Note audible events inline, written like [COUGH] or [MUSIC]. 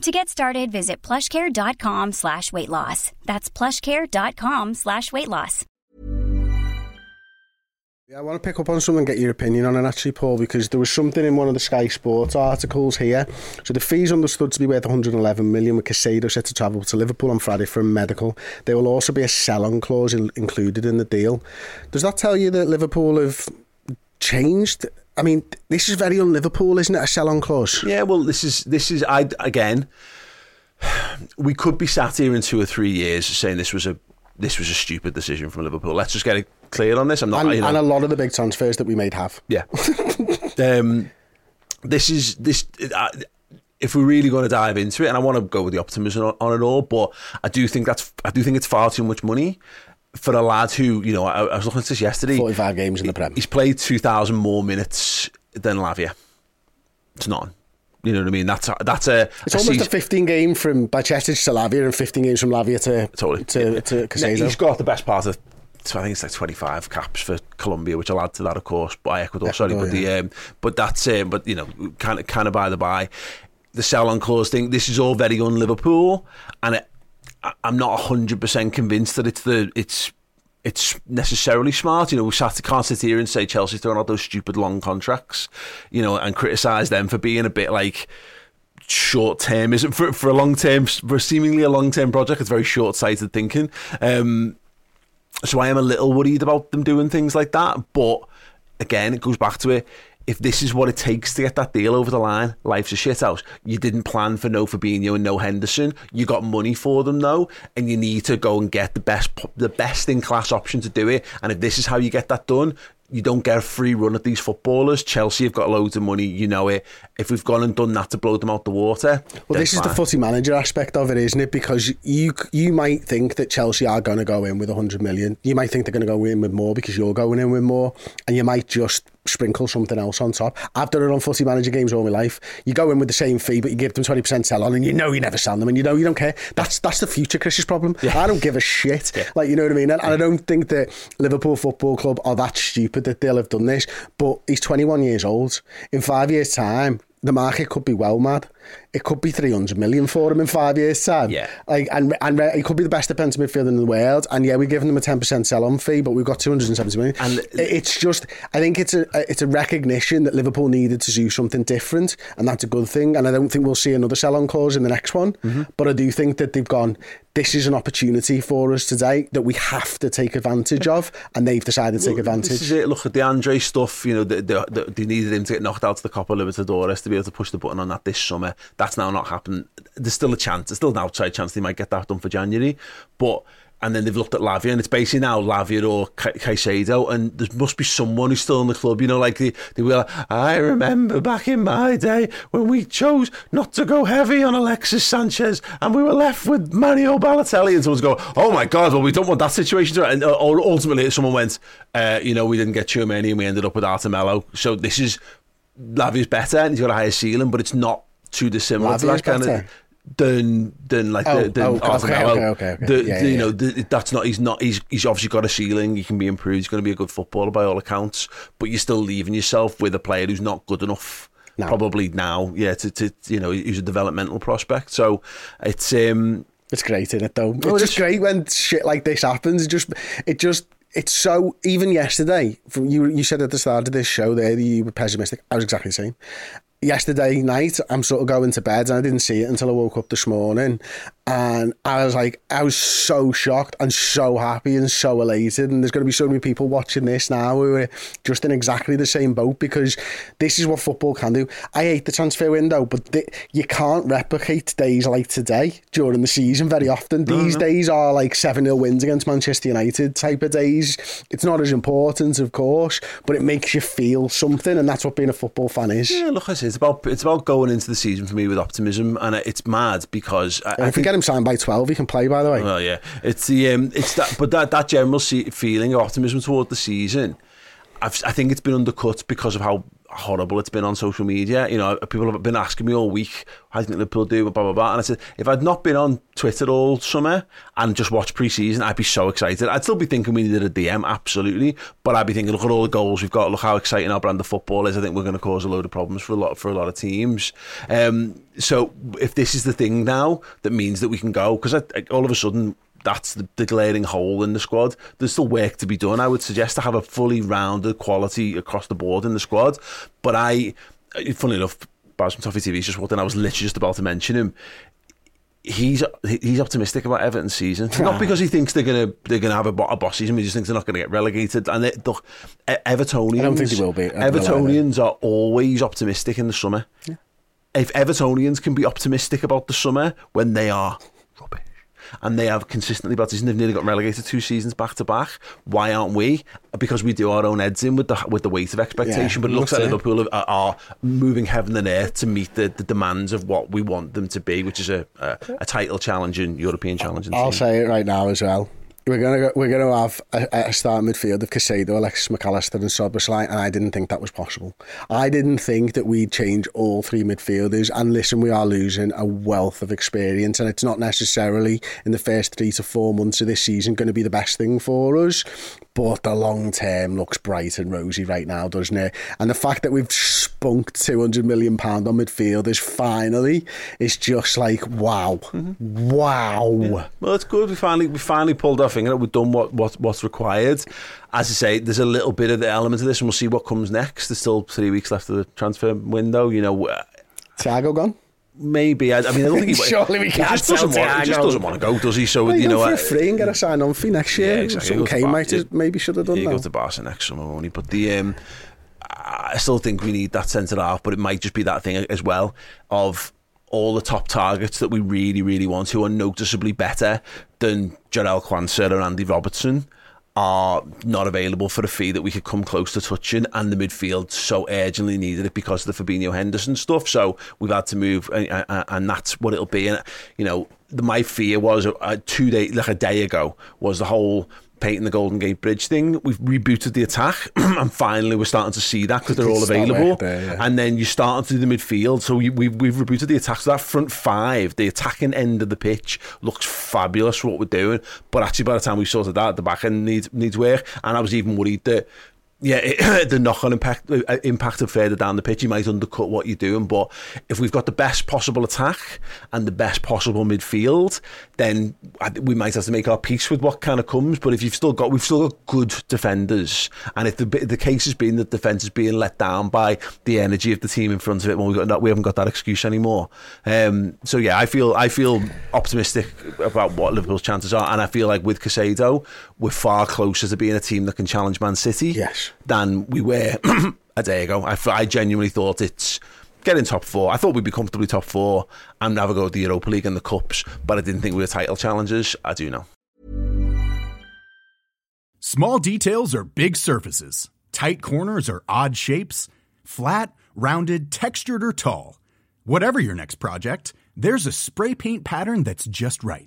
To get started, visit plushcare.com slash weight loss. That's plushcare.com slash weight loss. Yeah, I want to pick up on something and get your opinion on it actually, Paul, because there was something in one of the Sky Sports articles here. So the fees understood to be worth 111 million with Caicedo set to travel to Liverpool on Friday for a medical. There will also be a sell-on clause in- included in the deal. Does that tell you that Liverpool have changed? I mean, this is very un-Liverpool, isn't it? A sell-on clause. Yeah, well, this is this is I again. We could be sat here in two or three years saying this was a this was a stupid decision from Liverpool. Let's just get it clear on this. I'm not, And, you know, and a lot of the big transfers that we made have. yeah. [LAUGHS] um, this is this. Uh, if we're really going to dive into it, and I want to go with the optimism on, on it all, but I do think that's I do think it's far too much money for a lad who you know I, I was looking at this yesterday. 45 games in the Prem. He's played two thousand more minutes than Lavia. It's none. You know what I mean? That's a, that's a. It's a almost season- a 15 game from Bajcetic to Lavia and 15 games from Lavia to Totally. to, to Caicedo. He's got the best part of. So I think it's like 25 caps for Colombia, which I'll add to that, of course, by Ecuador. sorry, Ecuador, but the um, but that's um, but you know, kind of kind of by the by, the sell on clause thing. This is all very un Liverpool, and it, I'm not 100 percent convinced that it's the it's it's necessarily smart. You know, we sat, can't sit here and say Chelsea's throwing out those stupid long contracts, you know, and criticise them for being a bit like short term isn't for for a long term for seemingly a long term project. It's very short sighted thinking. Um, so I am a little worried about them doing things like that. But again, it goes back to it. If this is what it takes to get that deal over the line, life's a shit house. You didn't plan for no Fabinho and no Henderson. You got money for them though, and you need to go and get the best the best in class option to do it. And if this is how you get that done, you don't get a free run at these footballers. Chelsea have got loads of money, you know it. If we've gone and done that to blow them out the water, Well, this is the fine. footy manager aspect of it, isn't it? Because you you might think that Chelsea are going to go in with 100 million. You might think they're going to go in with more because you're going in with more, and you might just sprinkle something else on top. I've done it on footy manager games all my life. You go in with the same fee, but you give them 20% sell on, and you know you never sell them, and you know you don't care. That's that's the future Chris's problem. I don't give a shit. Like you know what I mean. And, and I don't think that Liverpool Football Club are that stupid that they'll have done this. But he's 21 years old. In five years' time. The market could be well mad. It could be 300 million for him in five years' time. Yeah. Like, and, and he could be the best defensive midfielder in the world. And yeah, we're giving them a 10% sell on fee, but we've got 270 million. And- it's just, I think it's a, it's a recognition that Liverpool needed to do something different. And that's a good thing. And I don't think we'll see another sell on clause in the next one. Mm-hmm. But I do think that they've gone, this is an opportunity for us today that we have to take advantage of. And they've decided to take Well, This advantage. is it. Look at the Andre stuff. You know, they, they, they- they needed him to get knocked out to the Copa Libertadores to be able to push the button on that this summer. That's now not happened. There's still a chance. There's still an outside chance they might get that done for January. But and then they've looked at Lavia, and it's basically now Lavia or Ca- Caicedo, and there must be someone who's still in the club. You know, like they, they were. Like, I remember back in my day when we chose not to go heavy on Alexis Sanchez, and we were left with Mario Balotelli, and someone's go, "Oh my God, well we don't want that situation." To, and uh, or ultimately, someone went, uh, "You know, we didn't get Tchouameni, and we ended up with Arthur Melo." So this is Lavia's better, and he's got a higher ceiling, but it's not too dissimilar to Lavia's that kind better? of than than like Oh, the, than oh, okay, okay, okay, okay. The- Yeah, the- you yeah, know, the, that's not. He's not. He's he's obviously got a ceiling. He can be improved. He's going to be a good footballer by all accounts. But you're still leaving yourself with a player who's not good enough. No. Probably now, yeah. To, to you know, he's a developmental prospect. So it's um It's great, isn't it? Though Oh, it's just great when shit like this happens. It just, it just, it's so. Even yesterday, from you, you said at the start of this show there that you were pessimistic. I was exactly the same. Yesterday night, I'm sort of going to bed, and I didn't see it until I woke up this morning. And I was like, I was so shocked and so happy and so elated. And there's going to be so many people watching this now who are just in exactly the same boat because this is what football can do. I hate the transfer window, but th- you can't replicate days like today during the season very often. These no, no. days are like 7 0 wins against Manchester United type of days. It's not as important, of course, but it makes you feel something. And that's what being a football fan is. Yeah, look, I say, it's about, it's about going into the season for me with optimism. And it's mad because. I, I think get him signed by 12, he can play, by the way. Well, yeah. It's the um, it's that, but that, that general feeling of optimism toward the season, I've, I think it's been undercut because of how horrible it's been on social media. You know, people have been asking me all week, how do you think Liverpool do, blah, blah, blah. And I said, if I'd not been on Twitter all summer and just watched pre-season, I'd be so excited. I'd still be thinking we needed a DM, absolutely. But I'd be thinking, look at all the goals we've got, look how exciting our brand of football is. I think we're going to cause a load of problems for a lot for a lot of teams. Um, so if this is the thing now, that means that we can go, because all of a sudden, that's the, the, glaring hole in the squad. There's still work to be done. I would suggest to have a fully rounded quality across the board in the squad. But I, uh, funny enough, Baz from Toffee TV just walked in. I was literally just about to mention him. He's he's optimistic about Everton's season, [LAUGHS] not because he thinks they're gonna they're gonna have a, a boss season. He just thinks they're not gonna get relegated. And they, look, Evertonians, I don't think they will be. Evertonians are always optimistic in the summer. Yeah. If Evertonians can be optimistic about the summer when they are rubbish and they have consistently seasons. They've nearly got relegated two seasons back to back. Why aren't we? Because we do our own heads in with the with the weight of expectation. Yeah, but it looks like Liverpool are, are, moving heaven and earth to meet the, the demands of what we want them to be, which is a, a, a title challenge and European challenge. I'll say it right now as well we're gonna we're gonna have a, a start midfield of Caicedo, Alexis Mac Allister, and Szoboszlai, and I didn't think that was possible. I didn't think that we'd change all three midfielders. And listen, we are losing a wealth of experience, and it's not necessarily in the first three to four months of this season going to be the best thing for us. But the long term looks bright and rosy right now, doesn't it? And the fact that we've spunked two hundred million pound on midfield is finally is just like wow, mm-hmm. wow. Yeah. Well, it's good. We finally we finally pulled our finger. We've done what, what what's required. As I say, there's a little bit of the element of this, and we'll see what comes next. There's still three weeks left of the transfer window. You know, Thiago gone. Maybe I, I mean I don't think he [LAUGHS] surely we can't. He just, doesn't want, he just doesn't want to go, does he? So well, you know, for free and get a sign on fee next year. Yeah, exactly. Okay, might maybe should have done that. Go to Barca next summer, won't he? But the um, I still think we need that centre half, but it might just be that thing as well of all the top targets that we really, really want, who are noticeably better than Jarell Quansah or Andy Robertson are not available for a fee that we could come close to touching, and the midfield so urgently needed it because of the Fabinho Henderson stuff. So we've had to move, uh, uh, uh, and that's what it'll be. And you know, my fear was uh, two days, like a day ago, was the whole painting the Golden Gate Bridge thing. We've rebooted the attack, [CLEARS THROAT] and finally we're starting to see that because they're all available. There, yeah. And then you start to do the midfield. So we, we've, we've rebooted the attack. So that front five, the attacking end of the pitch, looks fabulous for what we're doing. But actually, by the time we sorted that, the back end needs needs work. And I was even worried that yeah, it, [COUGHS] the knock-on impact uh, impact of further down the pitch, you might undercut what you're doing. But if we've got the best possible attack and the best possible midfield, then we might have to make our peace with what kind of comes. But if you've still got, we've still got good defenders, and if the the case has been that defence is being let down by the energy of the team in front of it, well, we got we haven't got that excuse anymore. Um, so yeah, I feel I feel optimistic about what Liverpool's chances are, and I feel like with Caicedo, we're far closer to being a team that can challenge Man City. Yes than we were [CLEARS THROAT] a day ago. I, I genuinely thought it's getting top four. I thought we'd be comfortably top four and have a go at the Europa League and the Cups, but I didn't think we were title challengers. I do now. Small details are big surfaces, tight corners are odd shapes, flat, rounded, textured, or tall. Whatever your next project, there's a spray paint pattern that's just right.